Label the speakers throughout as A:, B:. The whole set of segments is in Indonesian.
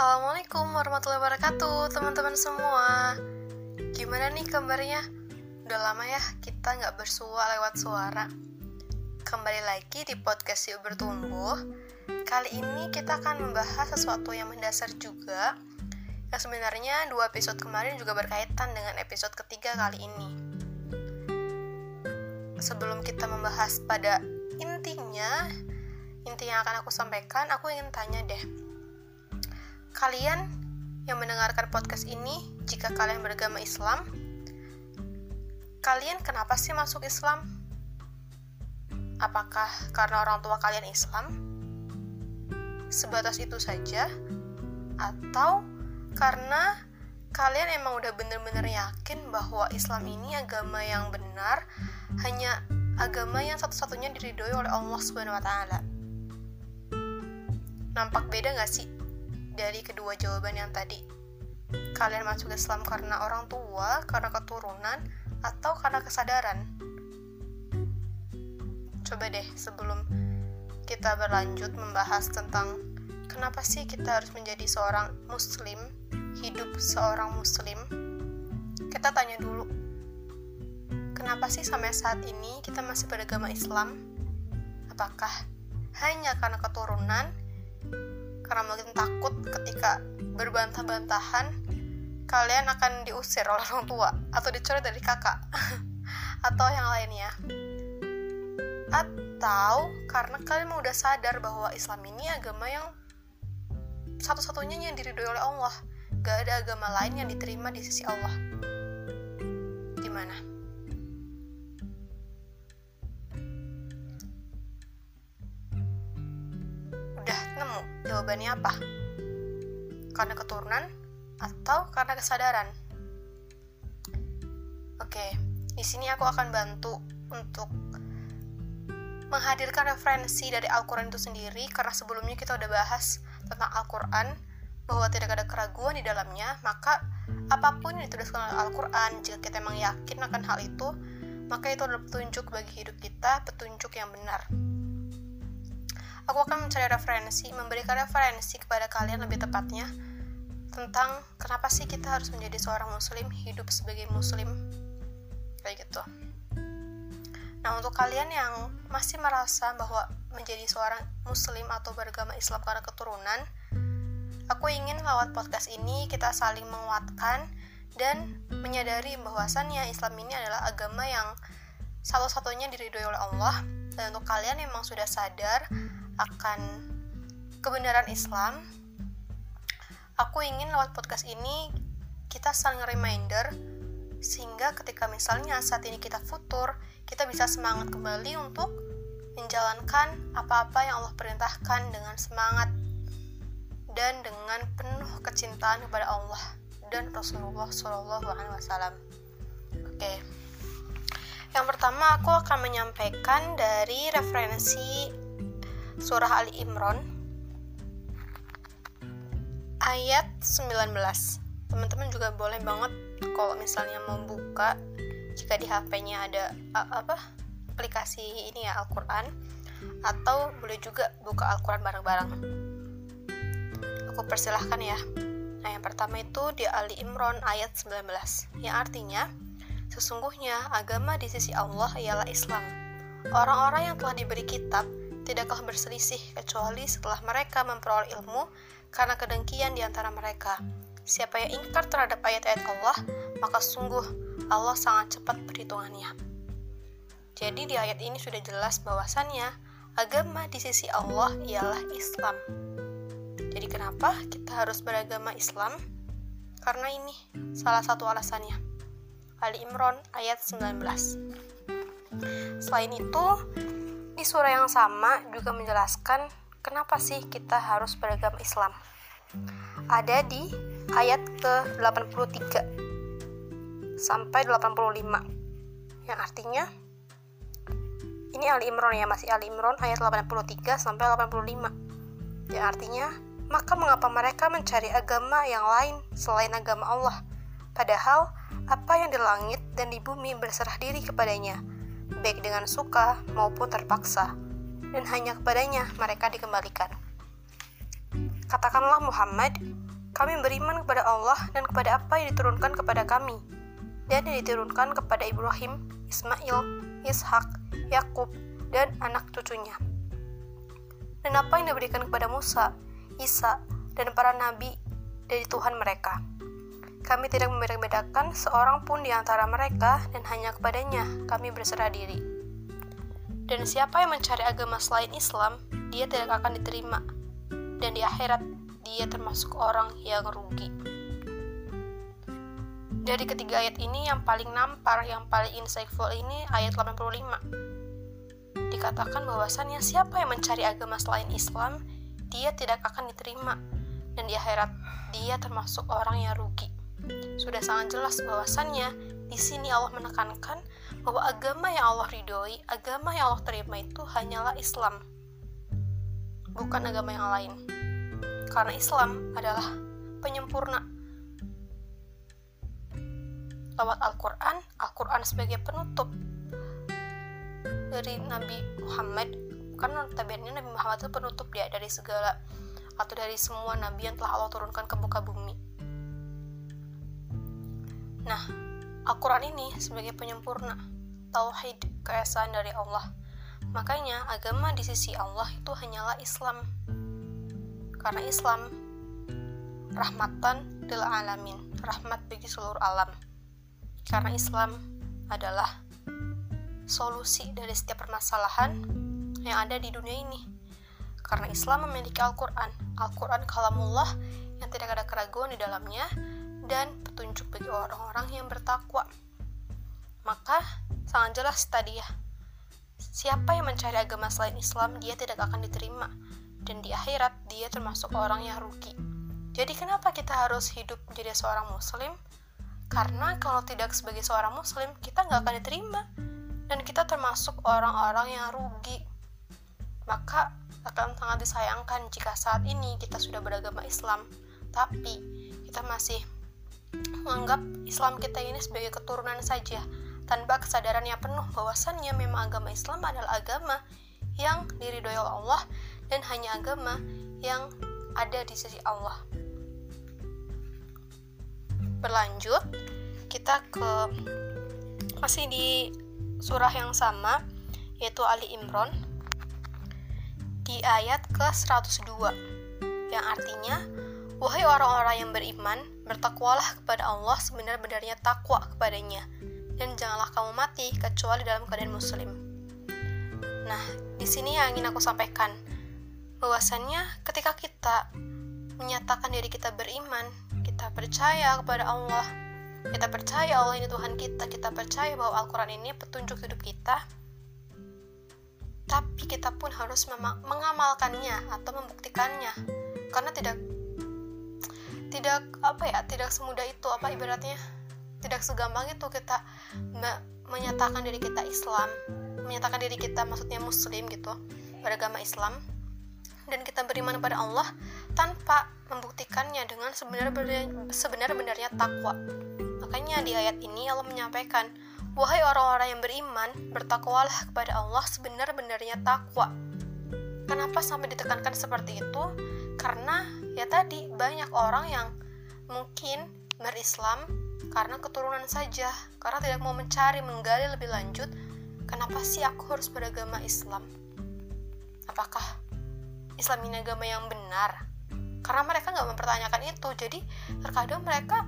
A: Assalamualaikum warahmatullahi wabarakatuh teman-teman semua. Gimana nih kabarnya? Udah lama ya kita nggak bersua lewat suara. Kembali lagi di podcast Yuk Bertumbuh. Kali ini kita akan membahas sesuatu yang mendasar juga Yang sebenarnya dua episode kemarin juga berkaitan dengan episode ketiga kali ini. Sebelum kita membahas pada intinya Inti yang akan aku sampaikan, aku ingin tanya deh Kalian yang mendengarkan podcast ini, jika kalian beragama Islam, kalian kenapa sih masuk Islam? Apakah karena orang tua kalian Islam? Sebatas itu saja? Atau karena kalian emang udah bener-bener yakin bahwa Islam ini agama yang benar, hanya agama yang satu-satunya diridhoi oleh Allah taala. Nampak beda gak sih dari kedua jawaban yang tadi. Kalian masuk Islam karena orang tua, karena keturunan, atau karena kesadaran? Coba deh sebelum kita berlanjut membahas tentang kenapa sih kita harus menjadi seorang muslim, hidup seorang muslim, kita tanya dulu, kenapa sih sampai saat ini kita masih beragama Islam? Apakah hanya karena keturunan, karena mungkin takut ketika berbantah-bantahan kalian akan diusir oleh orang tua atau dicoret dari kakak atau yang lainnya. Atau karena kalian udah sadar bahwa Islam ini agama yang satu-satunya yang diridhoi oleh Allah. Gak ada agama lain yang diterima di sisi Allah. Gimana? Jawabannya apa? Karena keturunan atau karena kesadaran? Oke, di sini aku akan bantu untuk menghadirkan referensi dari Al-Quran itu sendiri karena sebelumnya kita udah bahas tentang Al-Quran bahwa tidak ada keraguan di dalamnya maka apa pun yang dituliskan oleh Al-Quran jika kita memang yakin akan hal itu maka itu adalah petunjuk bagi hidup kita petunjuk yang benar aku akan mencari referensi, memberikan referensi kepada kalian lebih tepatnya tentang kenapa sih kita harus menjadi seorang muslim, hidup sebagai muslim, kayak gitu. Nah, untuk kalian yang masih merasa bahwa menjadi seorang muslim atau beragama Islam karena keturunan, aku ingin lewat podcast ini kita saling menguatkan dan menyadari bahwasannya Islam ini adalah agama yang satu-satunya diridhoi oleh Allah dan untuk kalian yang memang sudah sadar akan kebenaran Islam, aku ingin lewat podcast ini kita saling reminder sehingga ketika misalnya saat ini kita futur, kita bisa semangat kembali untuk menjalankan apa-apa yang Allah perintahkan dengan semangat dan dengan penuh kecintaan kepada Allah dan Rasulullah Shallallahu Alaihi Wasallam. Oke, yang pertama aku akan menyampaikan dari referensi surah Ali Imran ayat 19 teman-teman juga boleh banget kalau misalnya mau buka jika di HP-nya ada apa aplikasi ini ya Al-Quran atau boleh juga buka Al-Quran bareng-bareng. Aku persilahkan ya. Nah yang pertama itu di Ali Imran ayat 19 yang artinya sesungguhnya agama di sisi Allah ialah Islam. Orang-orang yang telah diberi kitab tidakkah berselisih kecuali setelah mereka memperoleh ilmu karena kedengkian di antara mereka. Siapa yang ingkar terhadap ayat-ayat Allah, maka sungguh Allah sangat cepat perhitungannya. Jadi di ayat ini sudah jelas bahwasannya agama di sisi Allah ialah Islam. Jadi kenapa kita harus beragama Islam? Karena ini salah satu alasannya. Ali Imran ayat 19. Selain itu, di surah yang sama juga menjelaskan kenapa sih kita harus beragama Islam. Ada di ayat ke-83 sampai 85 yang artinya ini Ali Imran ya masih Ali Imran ayat 83 sampai 85 yang artinya maka mengapa mereka mencari agama yang lain selain agama Allah? Padahal apa yang di langit dan di bumi berserah diri kepadanya baik dengan suka maupun terpaksa, dan hanya kepadanya mereka dikembalikan. Katakanlah Muhammad, Kami beriman kepada Allah dan kepada apa yang diturunkan kepada kami, dan yang diturunkan kepada Ibrahim, Ismail, Ishak, Yakub, dan anak cucunya. Dan apa yang diberikan kepada Musa, Isa, dan para nabi dari Tuhan mereka. Kami tidak membeda-bedakan seorang pun di antara mereka dan hanya kepadanya kami berserah diri. Dan siapa yang mencari agama selain Islam, dia tidak akan diterima. Dan di akhirat, dia termasuk orang yang rugi. Dari ketiga ayat ini yang paling nampar, yang paling insightful ini ayat 85. Dikatakan bahwasannya siapa yang mencari agama selain Islam, dia tidak akan diterima. Dan di akhirat, dia termasuk orang yang rugi. Sudah sangat jelas bahwasannya di sini Allah menekankan bahwa agama yang Allah ridhoi, agama yang Allah terima itu hanyalah Islam. Bukan agama yang lain. Karena Islam adalah penyempurna lewat Al-Quran, Al-Quran sebagai penutup dari Nabi Muhammad karena notabene Nabi Muhammad itu penutup ya dari segala atau dari semua nabi yang telah Allah turunkan ke muka bumi. Nah, Al-Quran ini sebagai penyempurna tauhid keesaan dari Allah. Makanya agama di sisi Allah itu hanyalah Islam. Karena Islam rahmatan lil alamin, rahmat bagi seluruh alam karena Islam adalah solusi dari setiap permasalahan yang ada di dunia ini. Karena Islam memiliki Al-Quran, Al-Quran kalamullah yang tidak ada keraguan di dalamnya dan petunjuk bagi orang-orang yang bertakwa. Maka sangat jelas tadi ya, siapa yang mencari agama selain Islam, dia tidak akan diterima. Dan di akhirat, dia termasuk orang yang rugi. Jadi kenapa kita harus hidup menjadi seorang muslim? Karena kalau tidak sebagai seorang muslim, kita nggak akan diterima. Dan kita termasuk orang-orang yang rugi. Maka akan sangat disayangkan jika saat ini kita sudah beragama Islam, tapi kita masih menganggap Islam kita ini sebagai keturunan saja, tanpa kesadaran yang penuh bahwasannya memang agama Islam adalah agama yang diridhoi Allah dan hanya agama yang ada di sisi Allah. Berlanjut kita ke masih di surah yang sama yaitu Ali Imran di ayat ke 102 yang artinya wahai orang-orang yang beriman bertakwalah kepada Allah sebenar-benarnya takwa kepadanya dan janganlah kamu mati kecuali dalam keadaan muslim. Nah di sini yang ingin aku sampaikan bahwasannya ketika kita menyatakan diri kita beriman kita percaya kepada Allah kita percaya Allah ini Tuhan kita kita percaya bahwa Al-Quran ini petunjuk hidup kita tapi kita pun harus mengamalkannya atau membuktikannya. Karena tidak tidak apa ya tidak semudah itu apa ibaratnya tidak segampang itu kita me menyatakan diri kita Islam menyatakan diri kita maksudnya Muslim gitu beragama Islam dan kita beriman kepada Allah tanpa membuktikannya dengan sebenar-benarnya takwa. Makanya di ayat ini Allah menyampaikan, Wahai orang-orang yang beriman, bertakwalah kepada Allah sebenar-benarnya takwa. Kenapa sampai ditekankan seperti itu? Karena ya tadi banyak orang yang mungkin berislam karena keturunan saja, karena tidak mau mencari, menggali lebih lanjut, kenapa sih aku harus beragama Islam? Apakah Islam ini agama yang benar karena mereka nggak mempertanyakan itu jadi terkadang mereka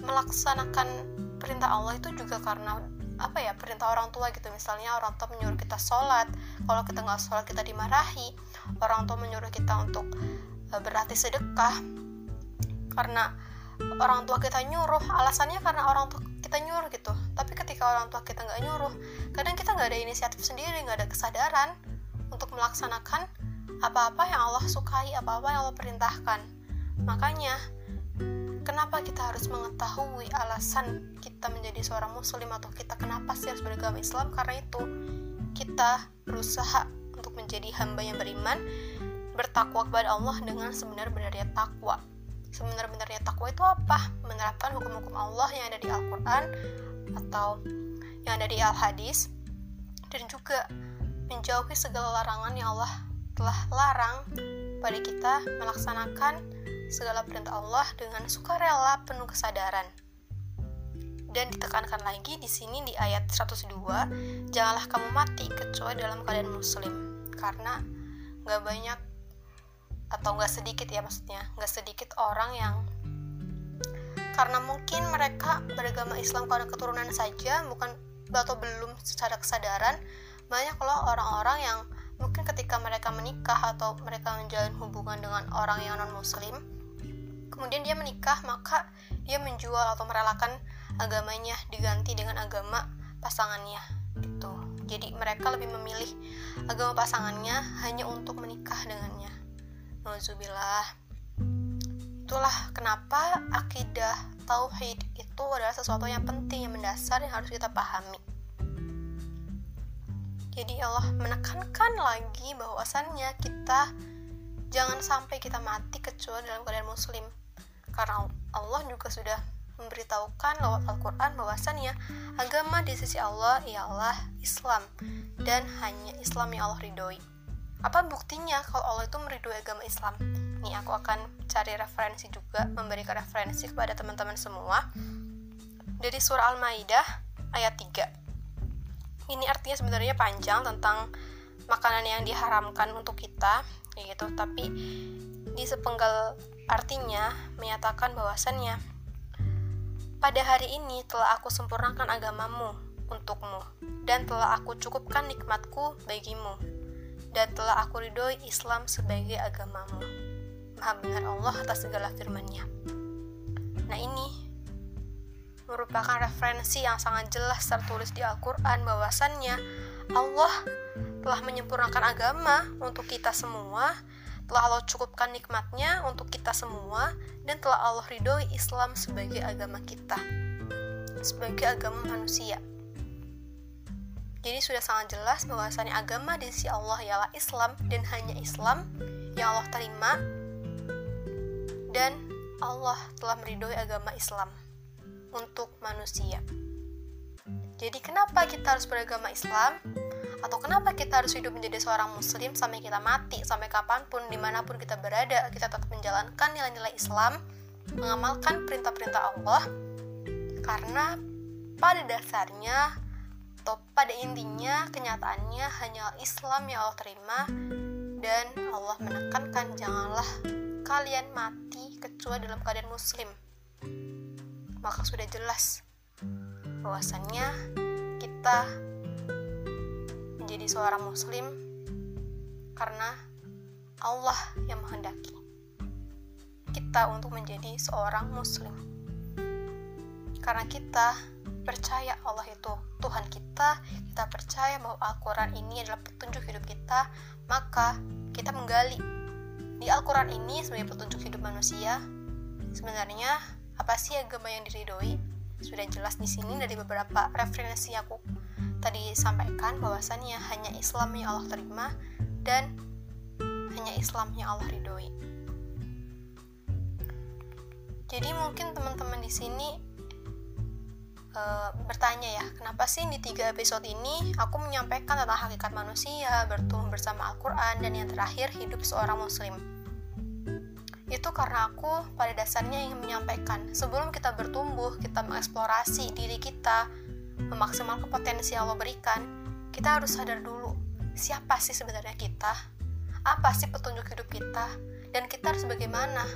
A: melaksanakan perintah Allah itu juga karena apa ya perintah orang tua gitu. Misalnya orang tua menyuruh kita sholat. Kalau kita nggak sholat kita dimarahi. Orang tua menyuruh kita untuk e, berarti sedekah. Karena orang tua kita nyuruh alasannya karena orang tua kita nyuruh gitu. Tapi ketika orang tua kita nggak nyuruh kadang kita nggak ada inisiatif sendiri nggak ada kesadaran untuk melaksanakan apa-apa yang Allah sukai, apa-apa yang Allah perintahkan. Makanya, kenapa kita harus mengetahui alasan kita menjadi seorang muslim atau kita kenapa sih harus beragama Islam? Karena itu, kita berusaha untuk menjadi hamba yang beriman, bertakwa kepada Allah dengan sebenar-benarnya takwa. Sebenar-benarnya takwa itu apa? Menerapkan hukum-hukum Allah yang ada di Al-Quran atau yang ada di Al-Hadis dan juga menjauhi segala larangan yang Allah telah larang pada kita melaksanakan segala perintah Allah dengan sukarela penuh kesadaran. Dan ditekankan lagi di sini di ayat 102, janganlah kamu mati kecuali dalam keadaan muslim. Karena gak banyak atau gak sedikit ya maksudnya, gak sedikit orang yang karena mungkin mereka beragama Islam karena keturunan saja, bukan atau belum secara kesadaran, banyak loh orang-orang yang mungkin ketika mereka menikah atau mereka menjalin hubungan dengan orang yang non muslim kemudian dia menikah maka dia menjual atau merelakan agamanya diganti dengan agama pasangannya gitu. Jadi mereka lebih memilih agama pasangannya hanya untuk menikah dengannya. Nauzubillah. Itulah kenapa akidah tauhid itu adalah sesuatu yang penting yang mendasar yang harus kita pahami. Jadi Allah menekankan lagi bahwasannya kita jangan sampai kita mati kecuali dalam keadaan muslim karena Allah juga sudah memberitahukan lewat Al-Quran bahwasannya agama di sisi Allah ialah Islam dan hanya Islam yang Allah ridhoi. Apa buktinya kalau Allah itu meridhoi agama Islam? Nih aku akan cari referensi juga, memberikan referensi kepada teman-teman semua dari surah Al-Maidah ayat 3. Ini artinya sebenarnya panjang tentang makanan yang diharamkan untuk kita, gitu. Tapi di sepenggal artinya menyatakan bahwasannya pada hari ini telah aku sempurnakan agamamu untukmu, dan telah aku cukupkan nikmatku bagimu, dan telah aku ridhoi Islam sebagai agamamu. Maha benar Allah atas segala firman-Nya. Nah ini merupakan referensi yang sangat jelas tertulis di Al-Quran bahwasannya Allah telah menyempurnakan agama untuk kita semua telah Allah cukupkan nikmatnya untuk kita semua dan telah Allah ridhoi Islam sebagai agama kita sebagai agama manusia jadi sudah sangat jelas bahwasannya agama di sisi Allah ialah Islam dan hanya Islam yang Allah terima dan Allah telah meridhoi agama Islam untuk manusia. Jadi kenapa kita harus beragama Islam? Atau kenapa kita harus hidup menjadi seorang muslim sampai kita mati sampai kapan pun di mana pun kita berada kita tetap menjalankan nilai-nilai Islam mengamalkan perintah-perintah Allah karena pada dasarnya atau pada intinya kenyataannya hanya Islam yang Allah terima dan Allah menekankan janganlah kalian mati kecuali dalam keadaan muslim. Maka sudah jelas bahwasannya kita menjadi seorang muslim karena Allah yang menghendaki kita untuk menjadi seorang muslim. Karena kita percaya Allah itu Tuhan kita kita percaya bahwa Al-Quran ini adalah petunjuk hidup kita maka kita menggali. Di Al-Quran ini sebagai petunjuk hidup manusia sebenarnya apa sih agama yang diridhoi? Sudah jelas di sini dari beberapa referensi aku tadi sampaikan bahwasannya hanya Islam yang Allah terima dan hanya Islam yang Allah ridhoi. Jadi mungkin teman-teman di sini e, bertanya ya, kenapa sih di tiga episode ini aku menyampaikan tentang hakikat manusia, bertumbuh bersama Al-Quran, dan yang terakhir hidup seorang muslim. Itu karena aku pada dasarnya ingin menyampaikan, sebelum kita bertumbuh, kita mengeksplorasi diri kita, memaksimalkan potensi yang Allah berikan, kita harus sadar dulu siapa sih sebenarnya kita, apa sih petunjuk hidup kita, dan kita harus bagaimana.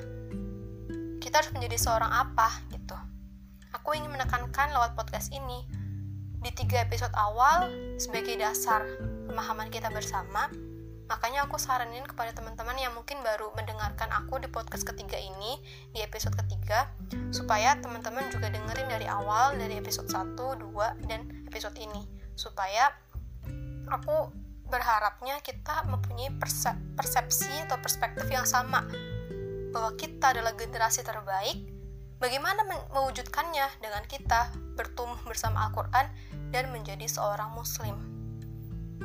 A: Kita harus menjadi seorang apa gitu. Aku ingin menekankan lewat podcast ini di tiga episode awal sebagai dasar pemahaman kita bersama Makanya aku saranin kepada teman-teman yang mungkin baru mendengarkan aku di podcast ketiga ini, di episode ketiga, supaya teman-teman juga dengerin dari awal, dari episode 1, 2, dan episode ini. Supaya aku berharapnya kita mempunyai persepsi atau perspektif yang sama bahwa kita adalah generasi terbaik bagaimana mewujudkannya dengan kita bertumbuh bersama Al-Quran dan menjadi seorang muslim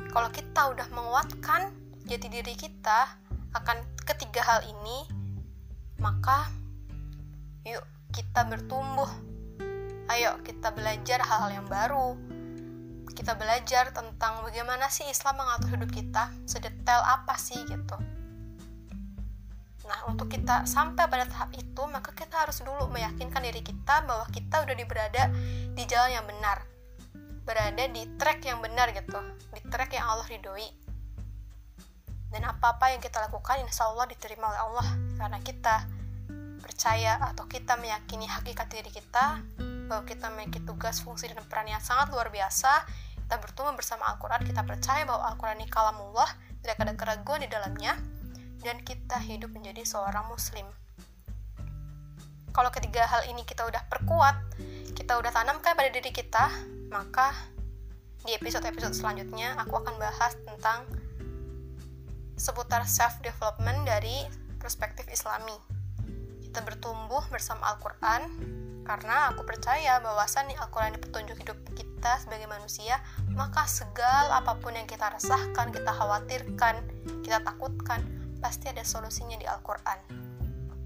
A: kalau kita udah menguatkan jati diri kita akan ketiga hal ini, maka yuk kita bertumbuh. Ayo kita belajar hal-hal yang baru. Kita belajar tentang bagaimana sih Islam mengatur hidup kita, sedetail apa sih gitu. Nah, untuk kita sampai pada tahap itu, maka kita harus dulu meyakinkan diri kita bahwa kita udah berada di jalan yang benar. Berada di track yang benar gitu, di track yang Allah ridhoi. Dan apa-apa yang kita lakukan insya Allah diterima oleh Allah karena kita percaya atau kita meyakini hakikat diri kita bahwa kita memiliki tugas, fungsi, dan peran yang sangat luar biasa kita bertumbuh bersama Al-Quran, kita percaya bahwa Al-Quran ini kalamullah, tidak ada keraguan di dalamnya, dan kita hidup menjadi seorang muslim. Kalau ketiga hal ini kita udah perkuat, kita udah tanamkan pada diri kita, maka di episode-episode selanjutnya aku akan bahas tentang seputar self-development dari perspektif islami. Kita bertumbuh bersama Al-Quran, karena aku percaya bahwasan Al-Quran ini petunjuk hidup kita sebagai manusia, maka segala apa pun yang kita resahkan, kita khawatirkan, kita takutkan, pasti ada solusinya di Al-Quran.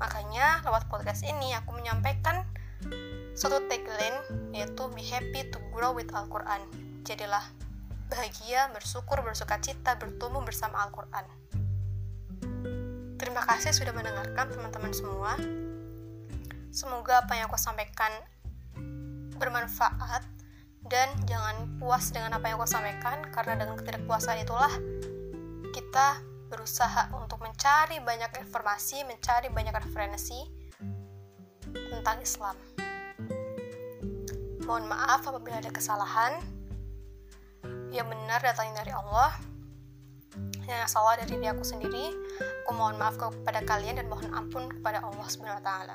A: Makanya lewat podcast ini aku menyampaikan suatu tagline yaitu be happy to grow with Al-Quran. Jadilah bahagia, bersyukur, bersuka cita, bertumbuh bersama Al-Quran. Terima kasih sudah mendengarkan teman-teman semua. Semoga apa yang aku sampaikan bermanfaat dan jangan puas dengan apa yang aku sampaikan karena dengan ketidakpuasan itulah kita berusaha untuk mencari banyak informasi, mencari banyak referensi tentang Islam. Mohon maaf apabila ada kesalahan. Yang benar datangnya dari Allah. Yang salah dari diri aku sendiri. Aku mohon maaf kepada kalian dan mohon ampun kepada Allah Subhanahu wa taala.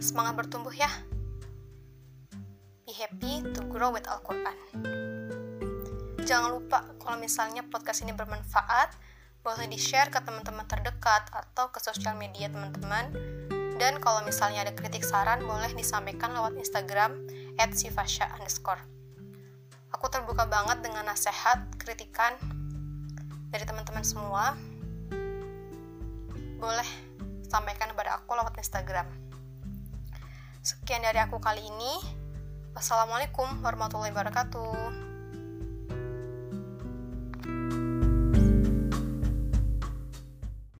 A: Semangat bertumbuh ya. Be happy to grow with Al-Quran. Jangan lupa kalau misalnya podcast ini bermanfaat, boleh di-share ke teman-teman terdekat atau ke sosial media teman-teman. Dan kalau misalnya ada kritik saran, boleh disampaikan lewat Instagram at underscore. Aku terbuka banget dengan nasihat, kritikan dari teman-teman semua. Boleh sampaikan kepada aku lewat Instagram. Sekian dari aku kali ini. Wassalamualaikum warahmatullahi wabarakatuh.